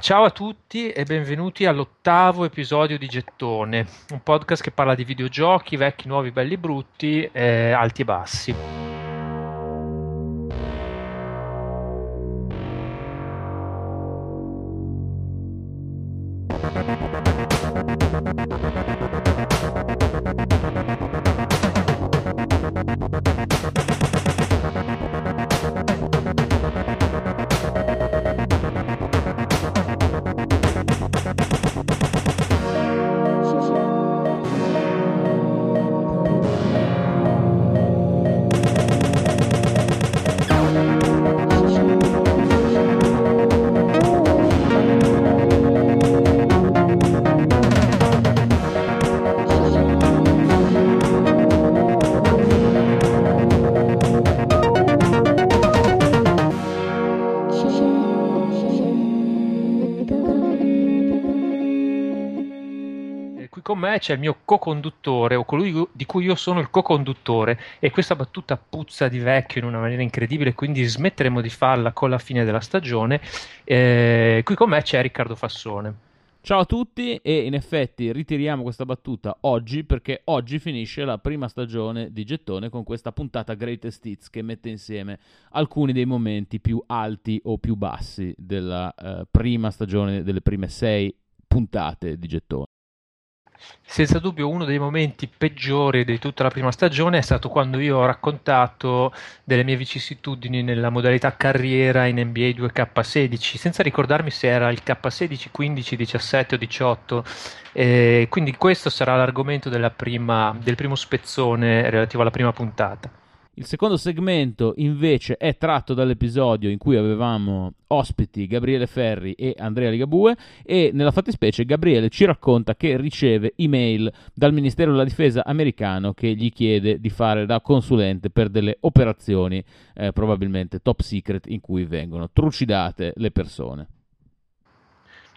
Ciao a tutti e benvenuti all'ottavo episodio di Gettone, un podcast che parla di videogiochi, vecchi, nuovi, belli, brutti, eh, alti e bassi. C'è il mio co-conduttore o colui di cui io sono il co-conduttore e questa battuta puzza di vecchio in una maniera incredibile, quindi smetteremo di farla con la fine della stagione. Eh, qui con me c'è Riccardo Fassone. Ciao a tutti e in effetti ritiriamo questa battuta oggi perché oggi finisce la prima stagione di Gettone con questa puntata Greatest Hits che mette insieme alcuni dei momenti più alti o più bassi della uh, prima stagione, delle prime sei puntate di Gettone. Senza dubbio uno dei momenti peggiori di tutta la prima stagione è stato quando io ho raccontato delle mie vicissitudini nella modalità carriera in NBA 2K16, senza ricordarmi se era il K16, 15, 17 o 18. E quindi questo sarà l'argomento prima, del primo spezzone relativo alla prima puntata. Il secondo segmento invece è tratto dall'episodio in cui avevamo ospiti Gabriele Ferri e Andrea Ligabue e nella fattispecie Gabriele ci racconta che riceve email dal Ministero della Difesa americano che gli chiede di fare da consulente per delle operazioni eh, probabilmente top secret in cui vengono trucidate le persone.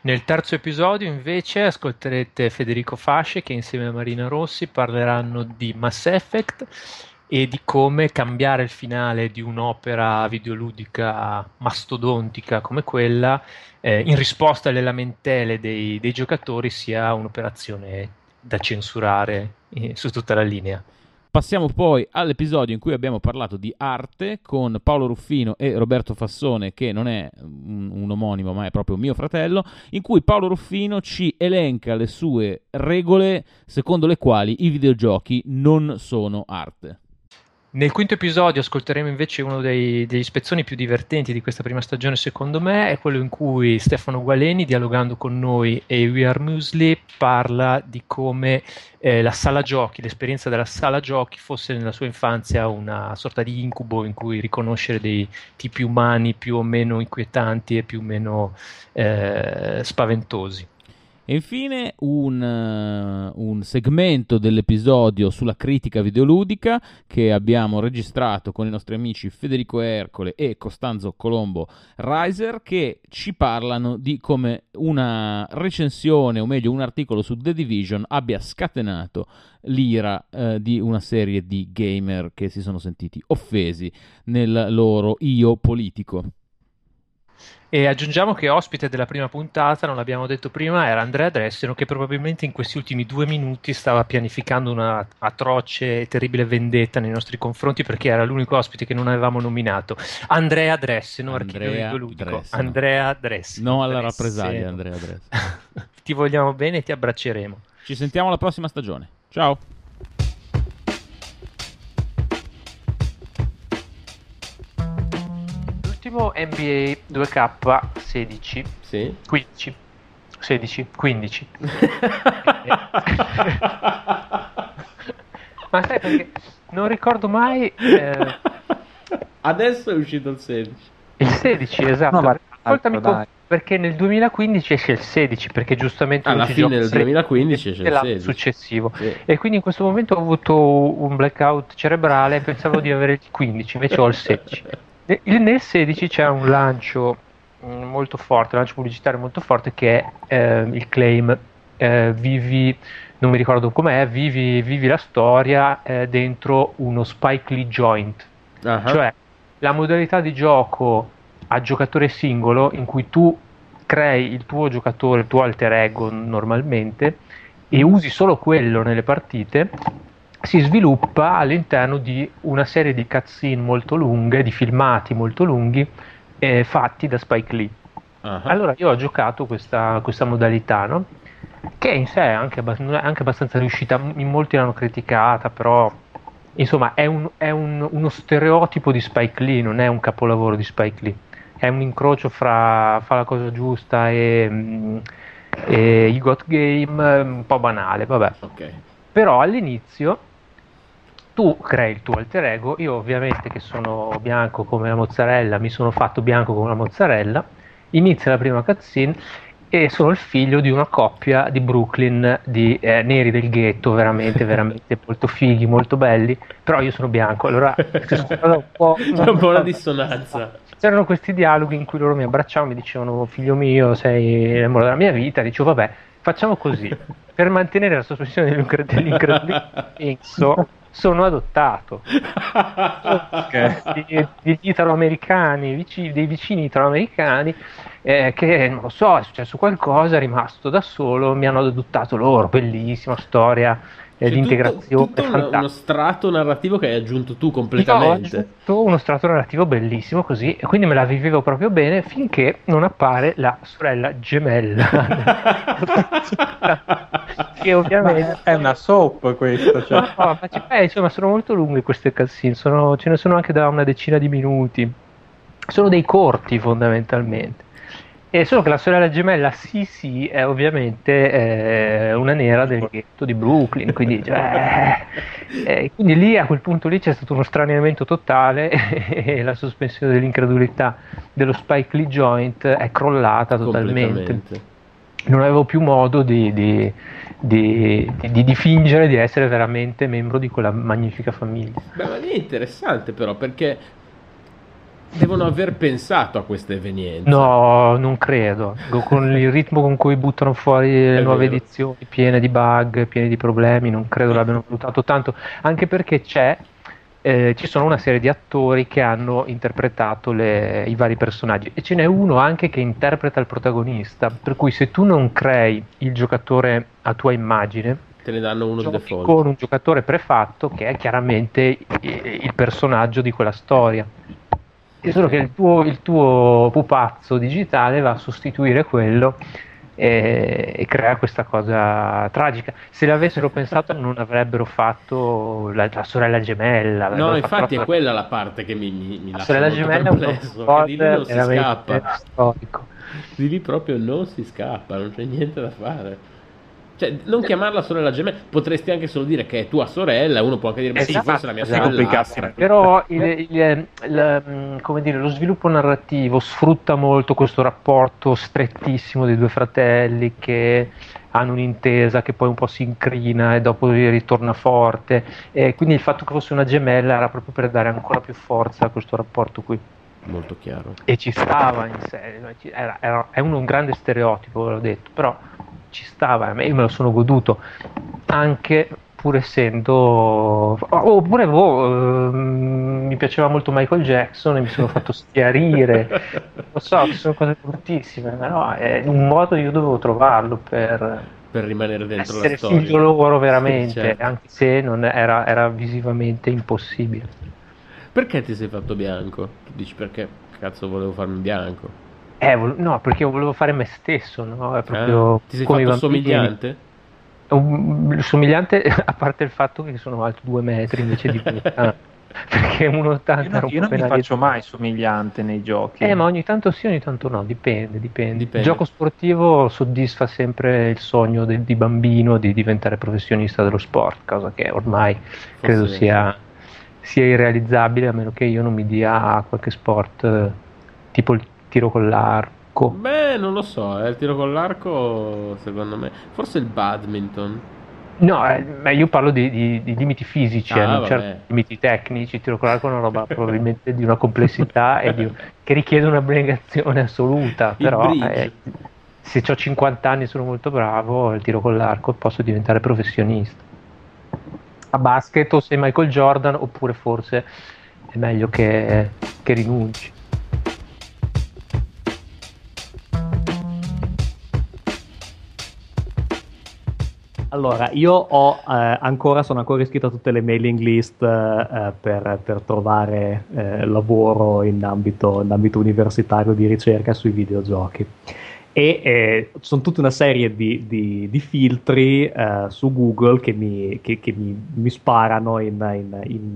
Nel terzo episodio invece ascolterete Federico Fasce che insieme a Marina Rossi parleranno di Mass Effect e di come cambiare il finale di un'opera videoludica mastodontica come quella eh, in risposta alle lamentele dei, dei, giocatori sia un'operazione da censurare eh, su tutta la linea. Passiamo poi all'episodio in cui abbiamo parlato di arte con Paolo Ruffino e Roberto Fassone, che non è un, un, omonimo ma è proprio mio fratello, in cui Paolo Ruffino ci elenca le sue regole secondo le quali i videogiochi non sono arte. Nel quinto episodio ascolteremo invece uno dei, degli spezzoni più divertenti di questa prima stagione, secondo me, è quello in cui Stefano Gualeni, dialogando con noi e We Are Musli, parla di come eh, la sala giochi, l'esperienza della sala giochi fosse nella sua infanzia una sorta di incubo in cui riconoscere dei tipi umani più o meno inquietanti e più o meno eh, spaventosi. E infine un, uh, un, segmento dell'episodio sulla critica videoludica che abbiamo registrato con i nostri amici Federico Ercole e Costanzo Colombo Riser che ci parlano di come una recensione o meglio un articolo su The Division abbia scatenato l'ira uh, di una serie di gamer che si sono sentiti offesi nel loro io politico. E aggiungiamo che ospite della prima puntata, non l'abbiamo detto prima, era Andrea Dresseno che probabilmente in questi ultimi due minuti stava pianificando una atroce e terribile vendetta nei nostri confronti perché era l'unico ospite che non avevamo nominato. Andrea Dresseno, archivio ludico. Andrea Dresseno. No alla rappresaglia, Andrea Dresseno. ti vogliamo bene e ti abbracceremo. Ci sentiamo alla prossima stagione. Ciao. Ultimo NBA 2K16. Sì. 15. 16, 15. Ma sai perché non ricordo mai. Eh... Adesso è uscito il 16. Il 16, esatto. No, ma... Ascoltami con... perché nel 2015 esce il 16, perché giustamente alla fine del 2015 esce il 16 successivo. Sì. E quindi in questo momento ho avuto un blackout cerebrale pensavo di avere il 15, invece ho il 16. Nel 16 c'è un lancio mm, molto forte, un lancio pubblicitario molto forte che è eh, il claim eh, vivi, non mi ricordo com'è, vivi, vivi la storia eh, dentro uno Spike Lee joint, uh-huh. cioè la modalità di gioco a giocatore singolo in cui tu crei il tuo giocatore, il tuo alter ego normalmente e usi solo quello nelle partite, si sviluppa all'interno di una serie di cutscene molto lunghe, di filmati molto lunghi eh, fatti da Spike Lee. Uh-huh. Allora io ho giocato questa, questa modalità, no? che in sé è anche, anche, abbastanza riuscita, in molti l'hanno criticata, però insomma è, un, è un, uno stereotipo di Spike Lee, non è un capolavoro di Spike Lee, è un incrocio fra Fa la cosa giusta e, mm, e I Got Game un po' banale, vabbè. Okay. Però all'inizio tu crei il tuo alter ego, io ovviamente che sono bianco come la mozzarella, mi sono fatto bianco come la mozzarella, inizia la prima cutscene e sono il figlio di una coppia di Brooklyn di eh, neri del ghetto, veramente, veramente molto fighi, molto belli, però io sono bianco, allora un po', c'è un po' una dissonanza. C'erano questi dialoghi in cui loro mi abbracciavano, mi dicevano figlio mio, sei l'amore della mia vita, dicevo vabbè, facciamo così, per mantenere la sospensione dell'incredibile penso sono adottato okay. degli italoamericani, vicini, dei vicini italoamericani eh, che non lo so, è successo qualcosa, è rimasto da solo, mi hanno adottato loro, bellissima storia cioè, l'integrazione. Tutto, tutto uno strato narrativo che hai aggiunto tu completamente. Ho aggiunto uno strato narrativo bellissimo così, e quindi me la vivevo proprio bene finché non appare la sorella gemella. che ovviamente ma è una soap questo. Cioè. No, ma eh, insomma, sono molto lunghe queste cutscene, sono, ce ne sono anche da una decina di minuti. Sono dei corti fondamentalmente. E solo che la sorella gemella sì è ovviamente eh, una nera del ghetto di Brooklyn, quindi, cioè, eh, quindi, lì a quel punto lì c'è stato uno straniamento totale e la sospensione dell'incredulità dello Spike Lee Joint è crollata totalmente. Non avevo più modo di, di, di, di, fingere di essere veramente membro di quella magnifica famiglia. Beh, ma lì è interessante però perché devono aver pensato a questa evenienza. No, non credo. Con il ritmo con cui buttano fuori le nuove vero. edizioni piene di bug, piene di problemi, non credo l'abbiano valutato tanto. Anche perché c'è. Eh, ci sono una serie di attori che hanno interpretato le, i vari personaggi e ce n'è uno anche che interpreta il protagonista. Per cui, se tu non crei il giocatore a tua immagine, te ne danno uno di default con un giocatore prefatto che è chiaramente il personaggio di quella storia è solo che il tuo, il tuo, pupazzo digitale va a sostituire quello e, e, crea questa cosa tragica. Se l'avessero pensato non avrebbero fatto la, la sorella gemella. No, infatti è quella la parte che mi, mi, mi la sorella gemella perplesso, è un di lì non si scappa. Storico. Di lì proprio non si scappa, non c'è niente da fare. Cioè, non chiamarla sorella gemella, potresti anche solo dire che è tua sorella, uno può anche dire, ma esatto, sì, forse è la mia esatto. sorella. Però il, il, il, mm, dire, lo sviluppo narrativo sfrutta molto questo rapporto strettissimo dei due fratelli che hanno un'intesa che poi un po' si incrina e dopo ritorna forte. E quindi il fatto che fosse una gemella era proprio per dare ancora più forza a questo rapporto qui molto chiaro. E ci stava in sé, era, era, è un, un grande stereotipo, ve l'ho detto, però ci stava, io me lo sono goduto anche pur essendo oppure boh, eh, mi piaceva molto Michael Jackson e mi sono fatto schiarire lo so, sono cose bruttissime però è un modo io dovevo trovarlo per, per rimanere dentro essere la storia figlio loro veramente sì, certo. anche se non era, era visivamente impossibile perché ti sei fatto bianco? dici perché cazzo volevo farmi bianco eh, no, perché volevo fare me stesso, no? È proprio ah, ti sei come fatto somigliante? Un, somigliante, a parte il fatto che sono alto due metri invece di ah, perché 1,80 io non, io non mi faccio mai somigliante nei giochi. Eh, ma ogni tanto sì, ogni tanto no, dipende, dipende. dipende. Il gioco sportivo soddisfa sempre il sogno de, di bambino di diventare professionista dello sport, cosa che ormai Forse credo sia, sia, irrealizzabile a meno che io non mi dia qualche sport eh, tipo il tiro con l'arco. Beh, non lo so, eh, il tiro con l'arco secondo me, forse il badminton. No, eh, io parlo di, di, di limiti fisici, ah, eh, non certo limiti tecnici. Il tiro con l'arco è una roba probabilmente di una complessità e di, che richiede un'abnegazione assoluta. Però eh, se ho 50 anni e sono molto bravo, il tiro con l'arco posso diventare professionista. A basket o sei Michael Jordan, oppure forse è meglio che, che rinunci. Allora, io ho, eh, ancora, sono ancora iscritto a tutte le mailing list eh, per, per, trovare eh, lavoro in ambito, in ambito, universitario di ricerca sui videogiochi. E eh, sono tutta una serie di, di, di filtri eh, su Google che mi, che, che mi, mi sparano in,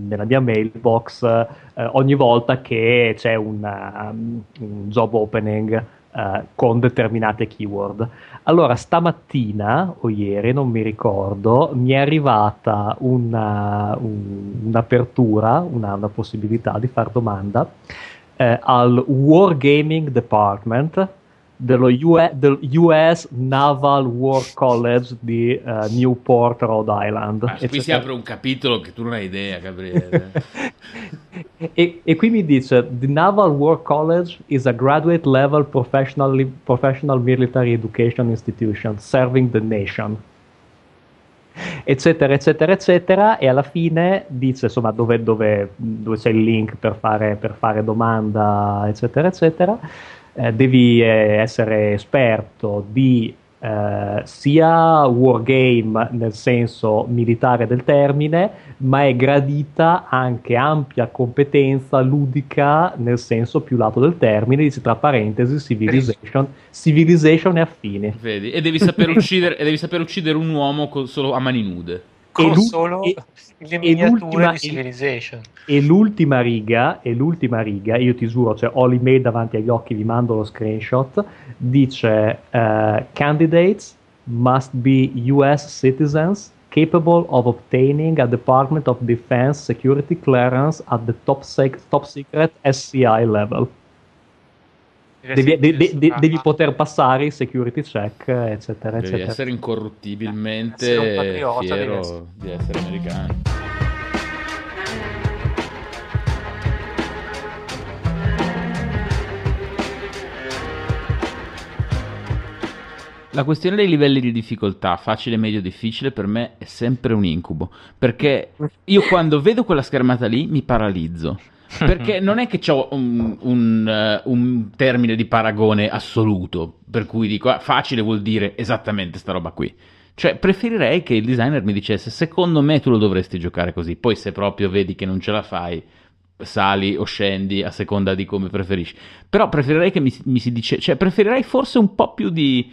nella mia mailbox eh, ogni volta che c'è un, um, un job opening uh, con determinate keyword. Allora, stamattina o ieri, non mi ricordo, mi è arrivata una, un, un'apertura, una, una, possibilità di fare domanda eh, al Wargaming Department dello US, del US Naval War College di uh, Newport, Rhode Island. Ah, qui si apre un capitolo che tu non hai idea, Gabriele. e, e, qui mi dice: The Naval War College is a graduate level professional military education institution serving the nation. Eccetera, eccetera, eccetera, e alla fine dice insomma dove, dove, dove c'è il link per fare, per fare domanda, eccetera, eccetera eh, devi eh, essere esperto di eh, sia wargame nel senso militare del termine, ma è gradita anche ampia competenza ludica nel senso più lato del termine, dice tra parentesi civilization, civilization e affini. Vedi, e devi saper uccidere, e devi saper uccidere un uomo solo a mani nude con solo e, le miniature di Civilization. E, l'ultima riga, e l'ultima riga, io ti giuro, cioè, ho l'email davanti agli occhi, vi mando lo screenshot, dice uh, candidates must be US citizens capable of obtaining a Department of Defense security clearance at the top, sec- top secret SCI level. Devi, de, de, de, devi, poter passare i security check, eccetera, devi eccetera. essere incorruttibilmente essere patriota, fiero di essere americano. La questione dei livelli di difficoltà, facile, medio, difficile, per me è sempre un incubo. Perché io quando vedo quella schermata lì mi paralizzo. Perché non è che ho un, un, uh, un, termine di paragone assoluto, per cui dico ah, facile vuol dire esattamente sta roba qui. Cioè, preferirei che il designer mi dicesse, secondo me tu lo dovresti giocare così, poi se proprio vedi che non ce la fai, sali o scendi a seconda di come preferisci. Però preferirei che mi, mi si dice, cioè preferirei forse un po' più di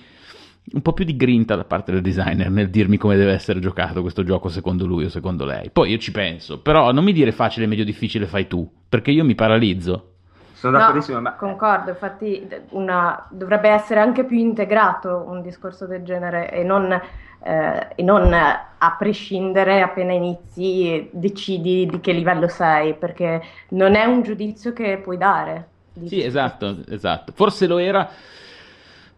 un po' più di grinta da parte del designer nel dirmi come deve essere giocato questo gioco secondo lui o secondo lei. Poi io ci penso, però non mi dire facile, meglio, difficile, fai tu, perché io mi paralizzo. Sono d'accordissimo, no, ma... Concordo, infatti una... dovrebbe essere anche più integrato un discorso del genere e non, eh, e non a prescindere appena inizi decidi di che livello sei, perché non è un giudizio che puoi dare. Sì, esatto, esatto. Forse lo era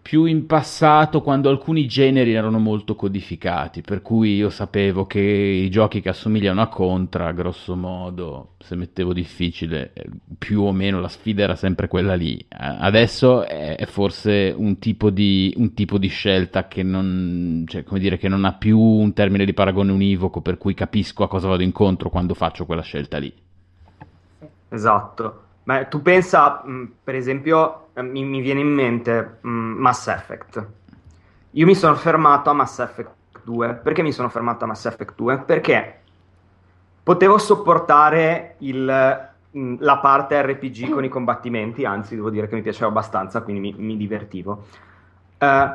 più in passato quando alcuni generi erano molto codificati, per cui io sapevo che i giochi che assomigliano a Contra, grosso modo, se mettevo difficile, eh, più o meno la sfida era sempre quella lì. Adesso è, forse un tipo, di, un tipo di scelta che non, cioè, dire, che non ha più un termine di paragone univoco, per cui capisco a cosa vado incontro quando faccio quella scelta lì. Esatto. Ma tu pensa, mh, per esempio, eh, mi, mi, viene in mente mh, Mass Effect. Io mi sono fermato a Mass Effect 2. Perché mi sono fermato a Mass Effect 2? Perché potevo sopportare il, mh, la parte RPG con i combattimenti, anzi devo dire che mi piaceva abbastanza, quindi mi, mi divertivo. Uh,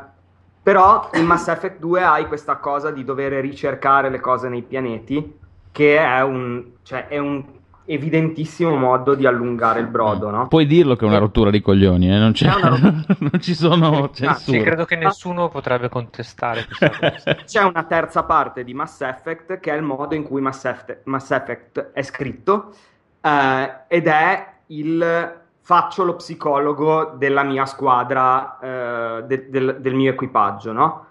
però in Mass Effect 2 hai questa cosa di dover ricercare le cose nei pianeti, che è un, cioè, è un evidentissimo modo di allungare il brodo, no? Puoi dirlo che è una rottura di coglioni, eh? non, non, ci sono censure. Ah, sì, credo che nessuno potrebbe contestare questa cosa. C'è una terza parte di Mass Effect che è il modo in cui Mass Effect, Mass Effect è scritto eh, ed è il faccio lo psicologo della mia squadra, eh, de, del, del mio equipaggio, no?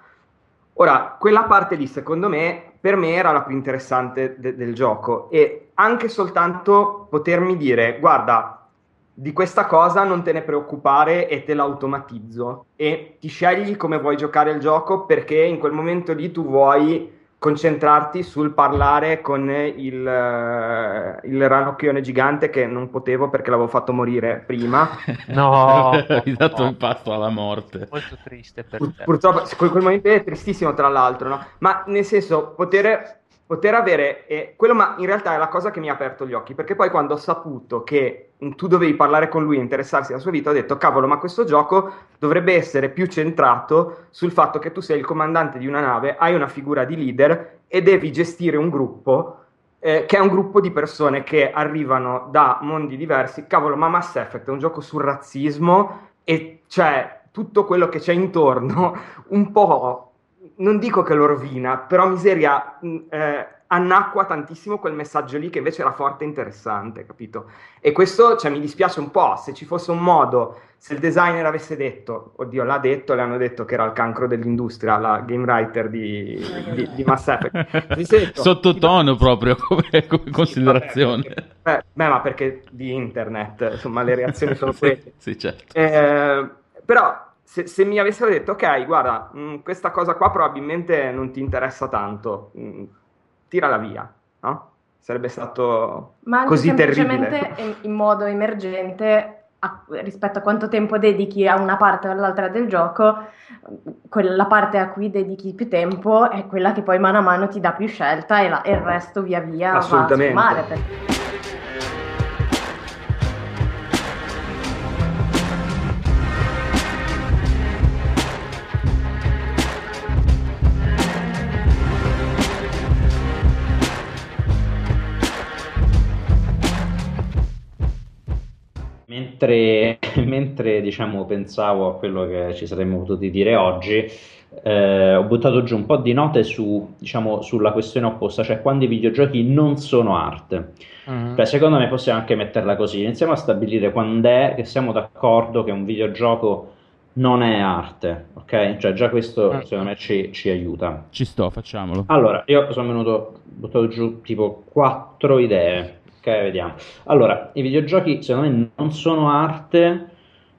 Ora, quella parte lì, secondo me, per me era la più interessante de- del gioco e anche soltanto potermi dire guarda di questa cosa non te ne preoccupare e te l'automatizzo e ti scegli come vuoi giocare il gioco perché in quel momento lì tu vuoi concentrarti sul parlare con il, uh, il ranocchione gigante che non potevo perché l'avevo fatto morire prima. no, hai dato no. un pasto alla morte. Molto triste per Pur, te. purtroppo, quel, quel momento è tristissimo tra l'altro, no? Ma nel senso, poter poter avere eh, quello, ma in realtà è la cosa che mi ha aperto gli occhi, perché poi quando ho saputo che tu dovevi parlare con lui e interessarsi della sua vita, ho detto, cavolo, ma questo gioco dovrebbe essere più centrato sul fatto che tu sei il comandante di una nave, hai una figura di leader e devi gestire un gruppo eh, che è un gruppo di persone che arrivano da mondi diversi. Cavolo, ma Mass Effect è un gioco sul razzismo e cioè tutto quello che c'è intorno un po' non dico che lo rovina, però miseria eh, annacqua tantissimo quel messaggio lì che invece era forte e interessante, capito? E questo cioè, mi dispiace un po', se ci fosse un modo, se il designer avesse detto, oddio l'ha detto, le hanno detto che era il cancro dell'industria, la game writer di, di, di Mass Effect. Sottotono proprio come, come considerazione. Sì, beh, beh, ma perché di internet, insomma le reazioni sono queste. sì, certo. Eh, però se, se, mi avessero detto, ok, guarda, mh, questa cosa qua probabilmente non ti interessa tanto, mh, tirala via, no? Sarebbe stato Ma così semplicemente terribile. in, in modo emergente a, rispetto a quanto tempo dedichi a una parte o all'altra del gioco, quella parte a cui dedichi più tempo è quella che poi mano a mano ti dà più scelta e, la, e il resto via via va a sfumare. Perché... diciamo, pensavo a quello che ci saremmo potuti dire oggi, eh, ho buttato giù un po' di note su, diciamo, sulla questione opposta, cioè quando i videogiochi non sono arte. Mm-hmm. Cioè, secondo me possiamo anche metterla così, iniziamo a stabilire quando è che siamo d'accordo che un videogioco non è arte, ok? Cioè già questo mm. secondo me ci, ci aiuta. Ci sto, facciamolo. Allora, io sono venuto, buttato giù tipo quattro idee. Ok, vediamo. Allora, i videogiochi secondo me non sono arte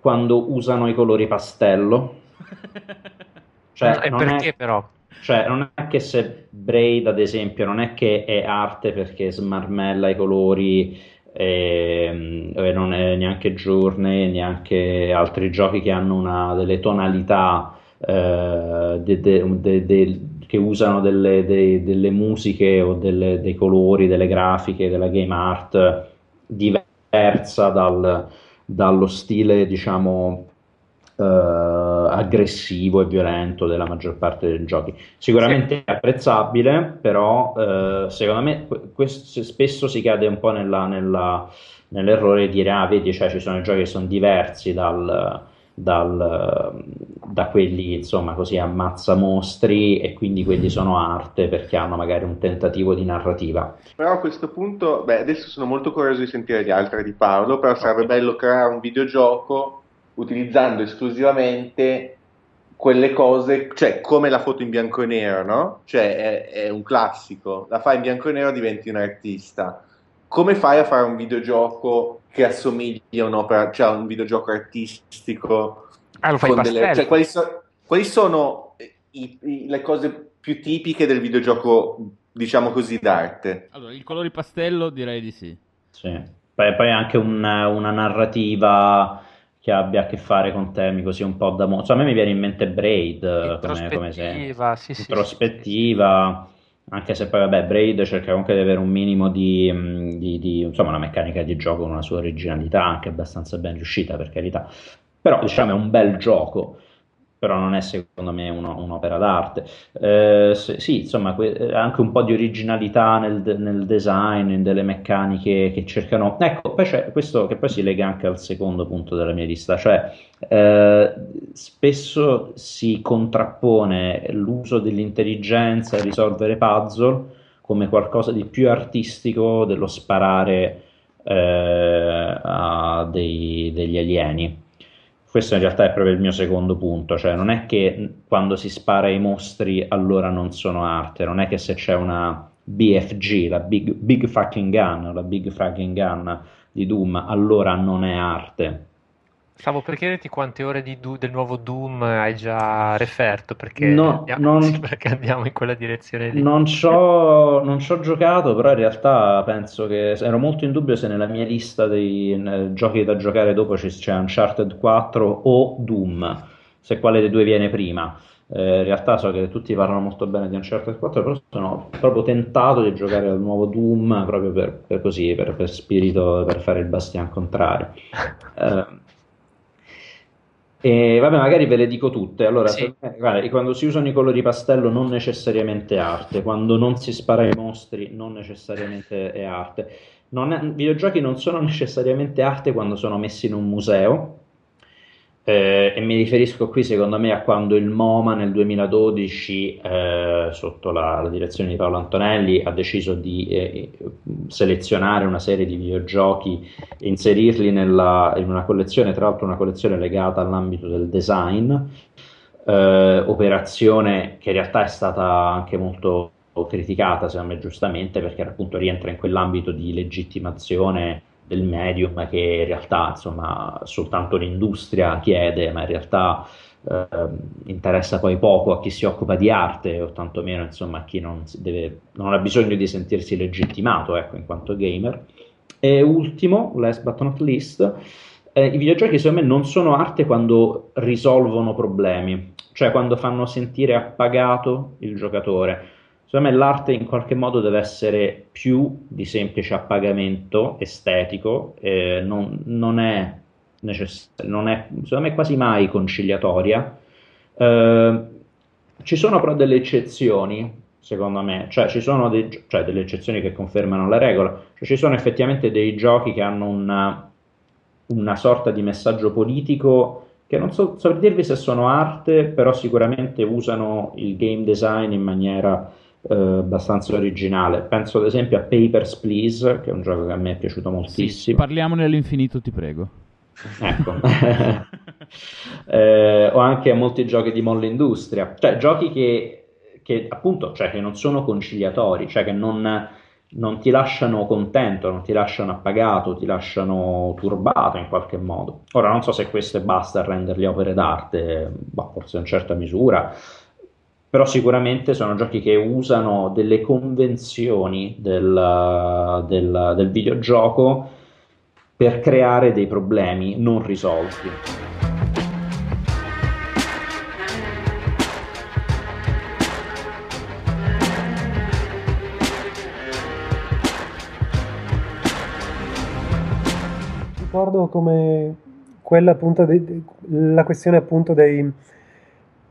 quando usano i colori pastello. Cioè, e perché è, però? Cioè, non è che se Braid, ad esempio, non è che è arte perché smarmella i colori e, e non è neanche Journey, neanche altri giochi che hanno una, delle tonalità eh, de, de, de, che usano delle, delle musiche o delle, dei colori, delle grafiche, della game art diversa dal, dallo stile, diciamo, eh, aggressivo e violento della maggior parte dei giochi. Sicuramente sì. è apprezzabile, però eh, secondo me questo, spesso si cade un po' nella, nella, nell'errore di dire, ah, vedi, cioè, ci sono giochi che sono diversi dal dal, da quelli insomma così ammazza mostri e quindi quelli sono arte perché hanno magari un tentativo di narrativa. Però a questo punto, beh, adesso sono molto curioso di sentire gli altri di Paolo, però sarebbe bello creare un videogioco utilizzando esclusivamente quelle cose, cioè come la foto in bianco e nero, no? Cioè è, è un classico, la fai in bianco e nero diventi un artista. Come fai a fare un videogioco che assomiglia a un'opera, cioè a un videogioco artistico? Ah, lo fai delle, cioè, quali, so, quali, sono i, i, le cose più tipiche del videogioco, diciamo così, d'arte? Allora, il colore pastello direi di sì. Sì, poi, poi anche una, una narrativa che abbia a che fare con temi così un po' da mo- cioè, a me mi viene in mente Braid come, come se sì, sì, prospettiva sì, anche se poi vabbè Braid cerca comunque di avere un minimo di, di, di, insomma una meccanica di gioco con una sua originalità anche abbastanza ben riuscita per carità. Però diciamo è un bel gioco però non è secondo me uno, un'opera d'arte. Eh, sì, insomma, que- anche un po' di originalità nel, nel, design, delle meccaniche che cercano. Ecco, poi c'è questo che poi si lega anche al secondo punto della mia lista, cioè eh, spesso si contrappone l'uso dell'intelligenza a risolvere puzzle come qualcosa di più artistico dello sparare eh, a dei, degli alieni questo in realtà è proprio il mio secondo punto, cioè non è che quando si spara ai mostri allora non sono arte, non è che se c'è una BFG, la Big, big Fucking Gun, la Big Fucking Gun di Doom, allora non è arte. Stavo per chiederti quante ore Do- del nuovo Doom hai già referto, perché, No, andiamo, non- perché andiamo in quella direzione lì. Non ci ho, giocato, però in realtà penso che ero molto in dubbio se nella mia lista dei giochi da giocare dopo c'è Uncharted 4 o Doom, se quale dei due viene prima. Eh, in realtà so che tutti parlano molto bene di Uncharted 4, però sono proprio tentato di giocare al nuovo Doom proprio per, per così, per, per spirito, per fare il bastian contrario. Eh, e vabbè, magari ve le dico tutte. Allora, Sì. me, guarda, quando si usano i colori pastello non necessariamente è arte, quando non si spara ai mostri non necessariamente è arte. Non è- videogiochi non sono necessariamente arte quando sono messi in un museo. Eh, e mi riferisco qui, secondo me, a quando il MoMA nel 2012, eh, sotto la, la direzione di Paolo Antonelli, ha deciso di eh, selezionare una serie di videogiochi e inserirli nella- in una collezione, tra l'altro una collezione legata all'ambito del design, eh, operazione che in realtà è stata anche molto criticata, secondo me giustamente, perché appunto rientra in quell'ambito di legittimazione del medium che in realtà insomma soltanto l'industria chiede, ma in realtà ehm, interessa poi poco a chi si occupa di arte o tantomeno insomma a chi non, deve- non ha bisogno di sentirsi legittimato ecco, in quanto gamer. E ultimo, last but not least, eh, i videogiochi secondo me non sono arte quando risolvono problemi, cioè quando fanno sentire appagato il giocatore. Secondo me l'arte in qualche modo deve essere più di semplice appagamento estetico, eh, non, non è necess- non è, secondo me quasi mai conciliatoria. Eh, ci sono però delle eccezioni, secondo me, cioè ci sono dei cioè, delle eccezioni che confermano la regola, cioè ci sono effettivamente dei giochi che hanno una, una sorta di messaggio politico che non so, so dirvi se sono arte, però sicuramente usano il game design in maniera eh, abbastanza originale. Penso ad esempio a Papers, Please, che è un gioco che a me è piaciuto Sì, moltissimo. parliamone all'infinito, ti prego. Ecco. Eh, o anche a molti giochi di Molle Industria, cioè giochi che, che, appunto, cioè che non sono conciliatori, cioè che non, non ti lasciano contento, non ti lasciano appagato, ti lasciano turbato in qualche modo. Ora non so se questo basta a renderli opere d'arte, ma forse in certa misura, però sicuramente sono giochi che usano delle convenzioni del, del, del videogioco per creare dei problemi non risolti. Ricordo come quella appunto, de- la questione appunto dei,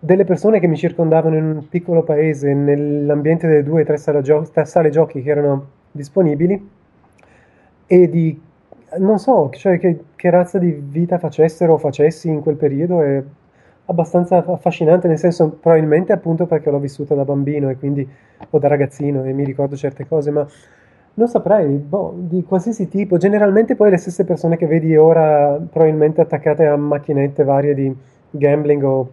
delle persone che mi circondavano in un piccolo paese, nell'ambiente delle due o tre sale, gio- sale giochi che erano disponibili e di, non so, cioè che, che razza di vita facessero o facessi in quel periodo è abbastanza affascinante, nel senso probabilmente appunto perché l'ho vissuta da bambino e quindi, o da ragazzino e mi ricordo certe cose, ma non saprei, boh, di qualsiasi tipo. Generalmente poi le stesse persone che vedi ora probabilmente attaccate a macchinette varie di gambling o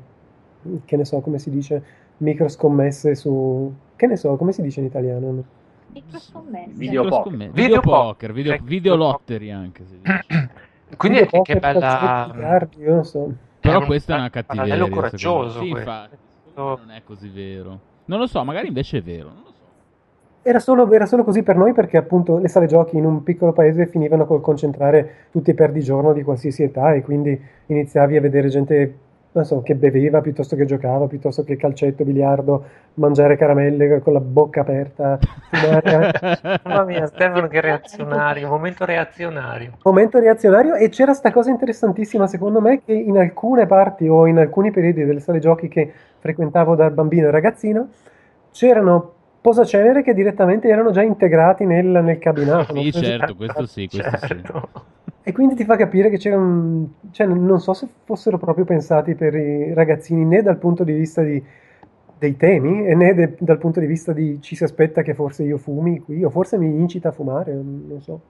che ne so, come si dice, microscommesse su... che ne so, come si dice in italiano? Microscommesse. Video Micro poker. Video Video poker, video, Ecco. video lottery anche. si dice. Quindi Video che, che bella... io non so. Però un questa è una cattiveria. secondo me. coraggioso. Sì, me non è così vero. Non lo so, magari invece è vero. Non lo so. Era solo, era solo così per noi perché appunto le sale giochi in un piccolo paese finivano col concentrare tutti i perdigiorno di qualsiasi età e quindi iniziavi a vedere gente, so, che beveva piuttosto che giocava, piuttosto che calcetto, biliardo, mangiare caramelle con la bocca aperta, fumare. Mamma mia, Stefano, che reazionario, momento reazionario. Momento reazionario e c'era sta cosa interessantissima secondo me che in alcune parti o in alcuni periodi delle sale giochi che frequentavo da bambino e ragazzino c'erano posacenere che direttamente erano già integrati nel, nel cabinato. Sì, certo, questo sì, questo sì. E quindi ti fa capire che c'era un... cioè non so se fossero proprio pensati per i ragazzini né dal punto di vista di- dei temi e né de- dal punto di vista di ci si aspetta che forse io fumi qui o forse mi incita a fumare, non so.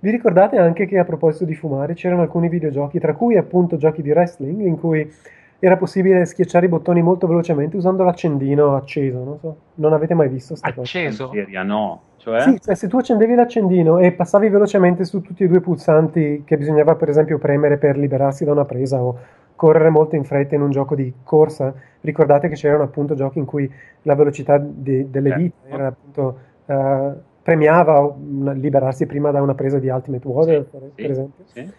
Vi ricordate anche che a proposito di fumare c'erano alcuni videogiochi, tra cui appunto giochi di wrestling, in cui era possibile schiacciare i bottoni molto velocemente usando l'accendino acceso. Non, so. non avete mai visto sta acceso? cosa? Acceso? no. Cioè? Sì, cioè se tu accendevi l'accendino e passavi velocemente su tutti e due i pulsanti che bisognava per esempio premere per liberarsi da una presa o correre molto in fretta in un gioco di corsa, ricordate che c'erano appunto giochi in cui la velocità di, delle dita era appunto uh, premiava liberarsi prima da una presa di Ultimate Water, sì, per, sì, esempio. Sì.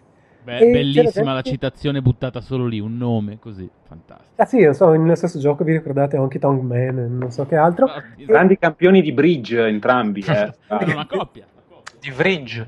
Beh, bellissima la citazione buttata solo lì, un nome così, fantastico. Ah sì, non so, nello stesso gioco vi ricordate Honky Tonk Man, non so che altro. E... Grandi campioni di bridge entrambi. Eh. una coppia. Di bridge.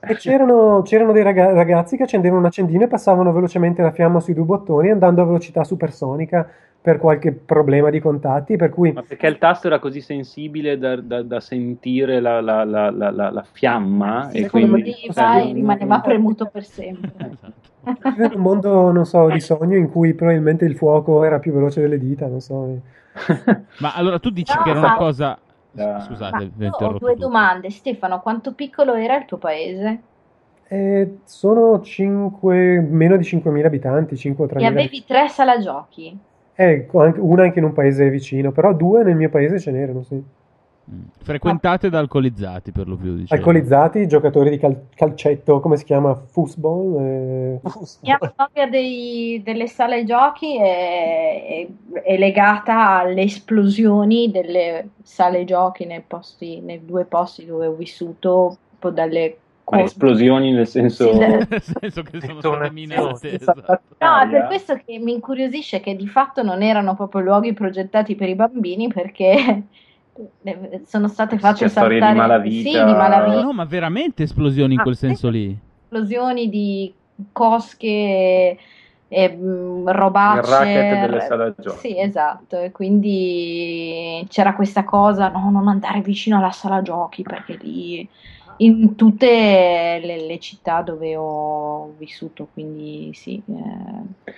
E c'erano, c'erano dei ragazzi che accendevano un accendino e passavano velocemente la fiamma sui due bottoni andando a velocità supersonica per qualche problema di contatti. Per cui... Ma perché il tasto era così sensibile da, da, da sentire la, la, la, la fiamma? Sì, e quindi vai, rimaneva premuto per sempre. Esatto. un mondo, non so, di sogno in cui probabilmente il fuoco era più veloce delle dita, non so. Ma allora tu dici no, che era una cosa... Scusate, ho due domande. Stefano, quanto piccolo era il tuo paese? Eh, sono 5, meno di 5.000 abitanti, 5 o 3.000. E avevi tre sala giochi? Eh, una anche in un paese vicino, però due nel mio paese ce n'erano, sì. Mm. Frequentate da alcolizzati per lo più. Diciamo. Alcolizzati, giocatori di cal- calcetto, come si chiama? Foosball? Eh... La storia dei, delle sale giochi è, è, è, legata alle esplosioni delle sale giochi nei, posti, nei due posti dove ho vissuto, dalle ma esplosioni nel senso... Sì, nel senso che sono state minate. Esatto. No, è per questo che mi incuriosisce che di fatto non erano proprio luoghi progettati per i bambini perché sono state fatte saltare... di malavita. Sì, di malavita. No, ma veramente esplosioni in ah, quel senso lì. Esplosioni di cosche e mh, robacce. Il racket delle sale giochi. Sì, esatto. E quindi c'era questa cosa, no, non andare vicino alla sala giochi perché lì in tutte le, le, città dove ho vissuto, quindi sì. Eh.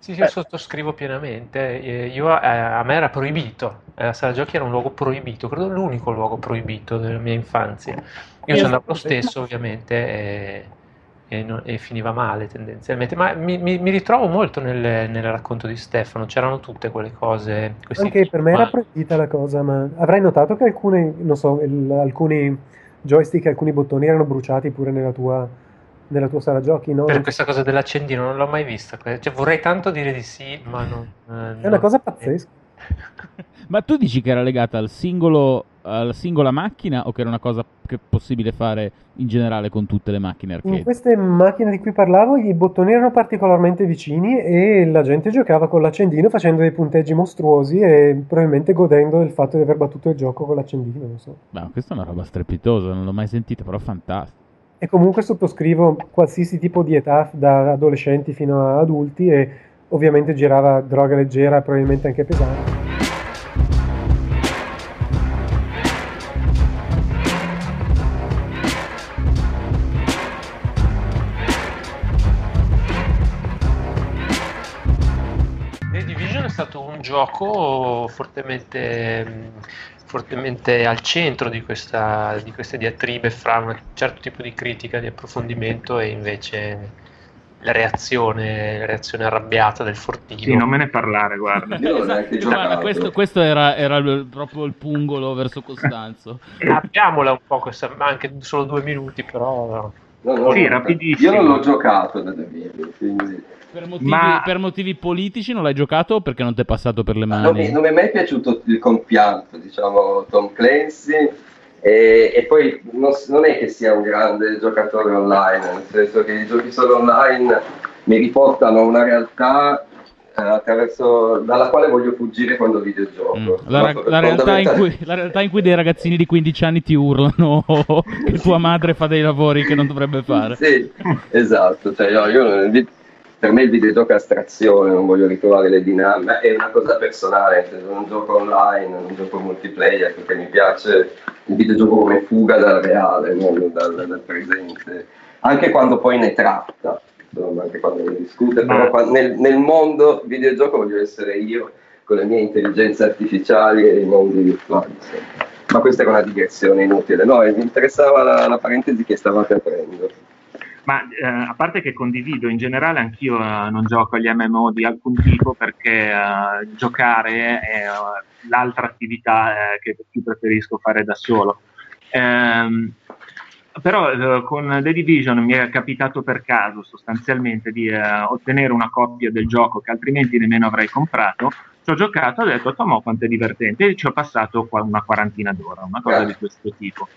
Sì, sì, sottoscrivo pienamente. Eh, io, eh, a me era proibito, eh, la sala giochi era un luogo proibito, credo l'unico luogo proibito della mia infanzia. Io ci andavo lo stesso, ovviamente, e, e, non, e, finiva male tendenzialmente, ma mi, mi, mi ritrovo molto nel, nel, racconto di Stefano, c'erano tutte quelle cose. Anche per me era proibita la cosa, ma avrai notato che alcune, non so, il, alcuni joystick e alcuni bottoni erano bruciati pure nella tua, nella tua sala giochi, no? Per questa cosa dell'accendino non l'ho mai vista. Cioè, vorrei tanto dire di sì, ma non. Eh, è una cosa pazzesca. ma tu dici che era legata al singolo, alla singola macchina o che era una cosa che è possibile fare in generale con tutte le macchine arcade? In queste macchine di cui parlavo i bottoni erano particolarmente vicini e la gente giocava con l'accendino facendo dei punteggi mostruosi e probabilmente godendo del fatto di aver battuto il gioco con l'accendino. Non so. Beh, questa è una roba strepitosa, non l'ho mai sentita, però fantastica. E comunque sottoscrivo qualsiasi tipo di età, da adolescenti fino a adulti, e ovviamente girava droga leggera probabilmente anche pesante. Gioco fortemente fortemente al centro di questa, di questa diatribe fra un certo tipo di critica, di approfondimento e invece la reazione, la reazione arrabbiata del fortino. Sì, non me ne parlare, guarda. guarda questo, questo, era, era proprio il pungolo verso Costanzo. Abbiamola un po', questa, anche solo due minuti, però... No, no, sì, rapidissimo. Io non l'ho giocato video, quindi... Per motivi, Ma... per motivi, politici non l'hai giocato o perché non ti è passato per le mani? Non mi, non mi è mai piaciuto il compianto, diciamo, Tom Clancy. E, e poi non, non, è che sia un grande giocatore online, nel senso che i giochi solo online mi riportano a una realtà attraverso, dalla quale voglio fuggire quando videogioco. Mm. La, la, realtà in cui, la realtà in cui dei ragazzini di 15 anni ti urlano che tua madre fa dei lavori che non dovrebbe fare. Sì, esatto. Cioè, io, io per me il videogioco è astrazione, non voglio ritrovare le dinamiche, è una cosa personale, non gioco online, non gioco multiplayer, perché mi piace il videogioco come fuga dal reale, non dal, dal presente, anche quando poi ne tratta, anche quando ne discute, però quando, nel, nel, mondo videogioco voglio essere io con le mie intelligenze artificiali e i mondi virtuali. Ma questa è una digressione inutile. No, mi interessava la, la parentesi che stavate aprendo. Ma eh, a parte che condivido, in generale anch'io eh, non gioco agli MMO di alcun tipo perché eh, giocare è uh, l'altra attività eh, che più preferisco fare da solo. Però eh, con The Division mi è capitato per caso sostanzialmente di ottenere una copia del gioco che altrimenti nemmeno avrei comprato. Ci ho giocato e ho detto, Tomò quanto è divertente. E ci ho passato una quarantina d'ora, una cosa di questo tipo.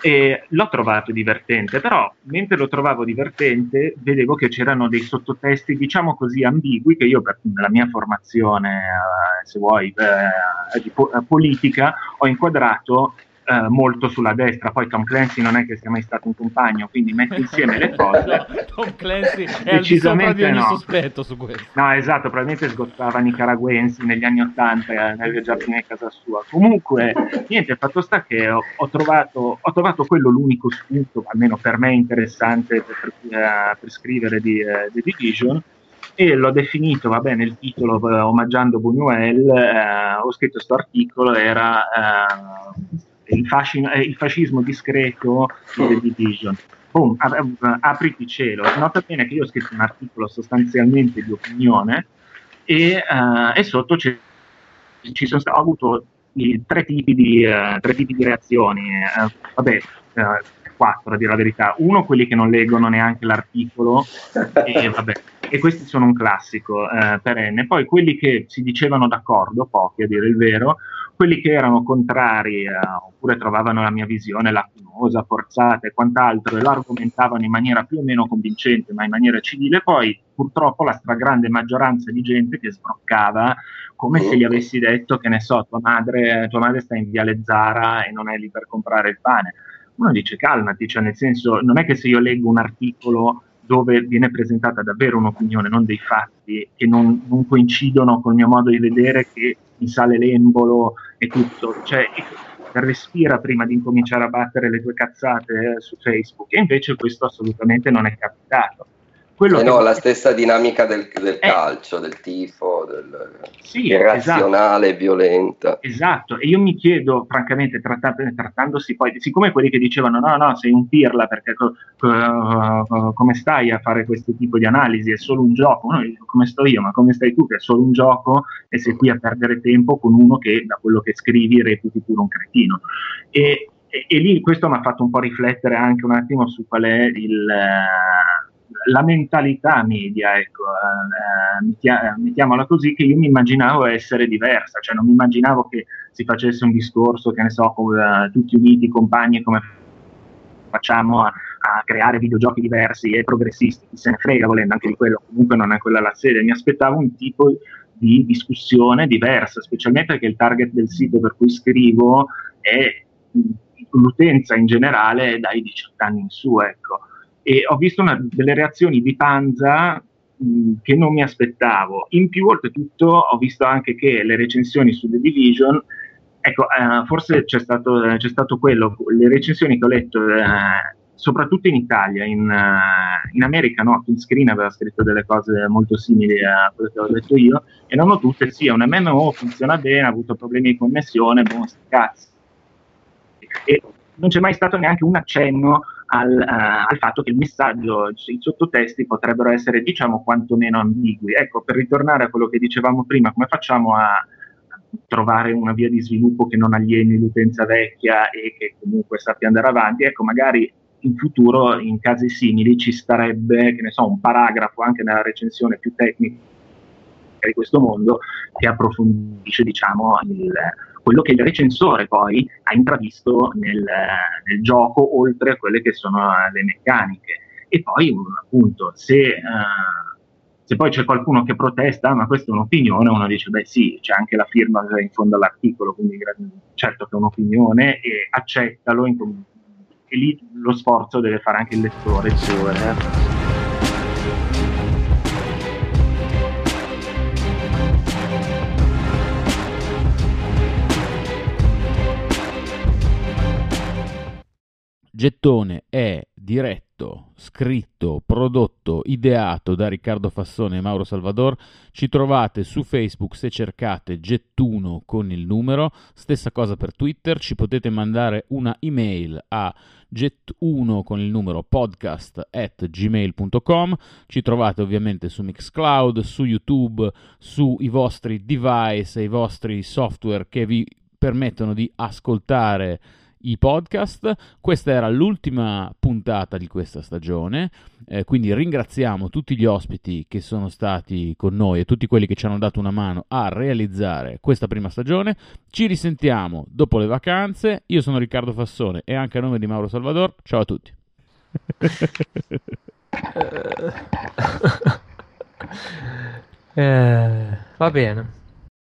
E l'ho trovato divertente, però mentre lo trovavo divertente vedevo che c'erano dei sottotesti, diciamo così, ambigui che io per la mia formazione, eh, se vuoi, eh, po- politica, ho inquadrato eh, molto sulla destra. Poi Tom Clancy non è che sia mai stato un compagno, quindi metti insieme le cose. no, Tom Clancy è decisamente di ogni no. sospetto su questo. No, esatto, probabilmente sgottava nicaraguensi negli anni Ottanta, eh, nelle giardini di casa sua. Comunque, niente, fatto sta che ho, ho, trovato, ho trovato, quello l'unico spunto, almeno per me interessante per, per, per scrivere di, uh, The Division e l'ho definito, vabbè, nel titolo uh, omaggiando Buñuel, uh, ho scritto questo articolo, era uh, il, fascino, eh, il fascismo discreto di The Division. Boom, apriti il cielo. Nota bene che io ho scritto un articolo sostanzialmente di opinione e, uh, e sotto ci, ci sono ho avuto i, tre, tipi di, uh, tre tipi di reazioni. Uh, vabbè, quattro a dire la verità. Uno, quelli che non leggono neanche l'articolo, e, vabbè, e questi sono un classico eh, perenne. Poi quelli che si dicevano d'accordo, pochi a dire il vero, quelli che erano contrari eh, oppure trovavano la mia visione lacunosa, forzata e quant'altro e lo argomentavano in maniera più o meno convincente ma in maniera civile, poi purtroppo la stragrande maggioranza di gente che sbroccava come se gli avessi detto che ne so, tua madre, tua madre sta in Viale Zara e non è lì per comprare il pane. Uno dice calmati, cioè nel senso non è che se io leggo un articolo dove viene presentata davvero un'opinione, non dei fatti che non, non coincidono col mio modo di vedere che mi sale l'embolo e tutto, cioè respira prima di incominciare a battere le tue cazzate eh, su Facebook e invece questo assolutamente non è capitato. Quello eh no, la stessa dinamica del, del eh, calcio, del tifo, del sì, irrazionale, esatto. violenta. Esatto, e io mi chiedo, francamente, trattandosi poi, siccome quelli che dicevano no, no, sei un pirla perché uh, come stai a fare questo tipo di analisi, è solo un gioco, no, come sto io, ma come stai tu che è solo un gioco e sei qui a perdere tempo con uno che da quello che scrivi reputi pure un cretino. E, e, e lì questo mi ha fatto un po' riflettere anche un attimo su qual è il... Uh, la mentalità media, ecco, eh, eh mettiamola così, che io mi immaginavo essere diversa, cioè non mi immaginavo che si facesse un discorso, che ne so, con, uh, tutti uniti, compagni, come facciamo a, a, creare videogiochi diversi e progressisti, chi se ne frega volendo anche di quello, comunque non è quella la sede, mi aspettavo un tipo di discussione diversa, specialmente perché il target del sito per cui scrivo è l'utenza in generale dai 18 anni in su, ecco e ho visto una, delle reazioni di Panza mh, che non mi aspettavo. In più, oltretutto, ho visto anche che le recensioni su The Division, ecco, eh, forse c'è stato, eh, c'è stato, quello, le recensioni che ho letto, eh, soprattutto in Italia, in, uh, in America no, Twin Screen aveva scritto delle cose molto simili a quelle che ho detto io, e non ho tutte, sì, è un MMO, funziona bene, ha avuto problemi di connessione, buon cazzo. E non c'è mai stato neanche un accenno al, uh, al, fatto che il messaggio, i sottotesti potrebbero essere, diciamo, quantomeno ambigui. Ecco, per ritornare a quello che dicevamo prima, come facciamo a trovare una via di sviluppo che non alieni l'utenza vecchia e che comunque sappia andare avanti? Ecco, magari in futuro, in casi simili, ci starebbe, che ne so, un paragrafo anche nella recensione più tecnica di questo mondo che approfondisce, diciamo, il, quello che il recensore poi ha intravisto nel, nel gioco, oltre a quelle che sono le meccaniche. E poi, appunto, se, uh, se poi c'è qualcuno che protesta, ma questa è un'opinione, uno dice, beh sì, c'è anche la firma in fondo all'articolo, quindi certo che è un'opinione e accettalo, in, e lì lo sforzo deve fare anche il lettore. Il suo, Gettone è diretto, scritto, prodotto, ideato da Riccardo Fassone e Mauro Salvador. Ci trovate su Facebook se cercate Gettuno con il numero. Stessa cosa per Twitter. Ci potete mandare una email a get1 con il numero podcast at gmail.com. Ci trovate ovviamente su Mixcloud, su YouTube, sui vostri device i vostri software che vi permettono di ascoltare i podcast. Questa era l'ultima puntata di questa stagione, eh, quindi ringraziamo tutti gli ospiti che sono stati con noi e tutti quelli che ci hanno dato una mano a realizzare questa prima stagione. Ci risentiamo dopo le vacanze. Io sono Riccardo Fassone e anche a nome di Mauro Salvador. Ciao a tutti. eh, va bene.